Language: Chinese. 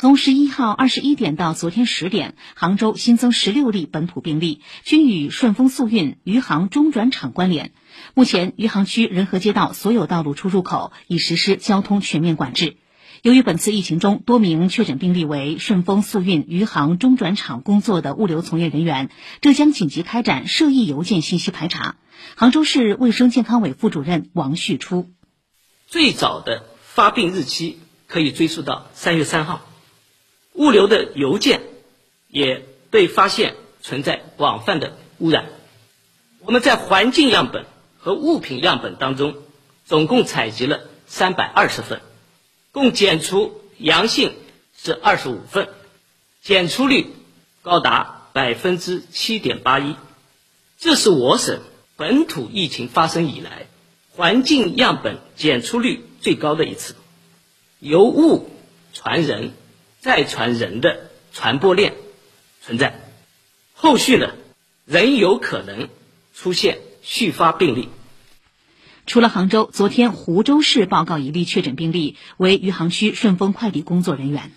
从十一号二十一点到昨天十点，杭州新增十六例本土病例，均与顺丰速运余杭中转场关联。目前，余杭区仁和街道所有道路出入口已实施交通全面管制。由于本次疫情中多名确诊病例为顺丰速运余杭中转场工作的物流从业人员，浙江紧急开展涉疫邮件信息排查。杭州市卫生健康委副主任王旭初：最早的发病日期可以追溯到三月三号。物流的邮件也被发现存在广泛的污染。我们在环境样本和物品样本当中，总共采集了三百二十份，共检出阳性是二十五份，检出率高达百分之七点八一。这是我省本土疫情发生以来环境样本检出率最高的一次。由物传人。再传人的传播链存在，后续呢仍有可能出现续发病例。除了杭州，昨天湖州市报告一例确诊病例，为余杭区顺丰快递工作人员。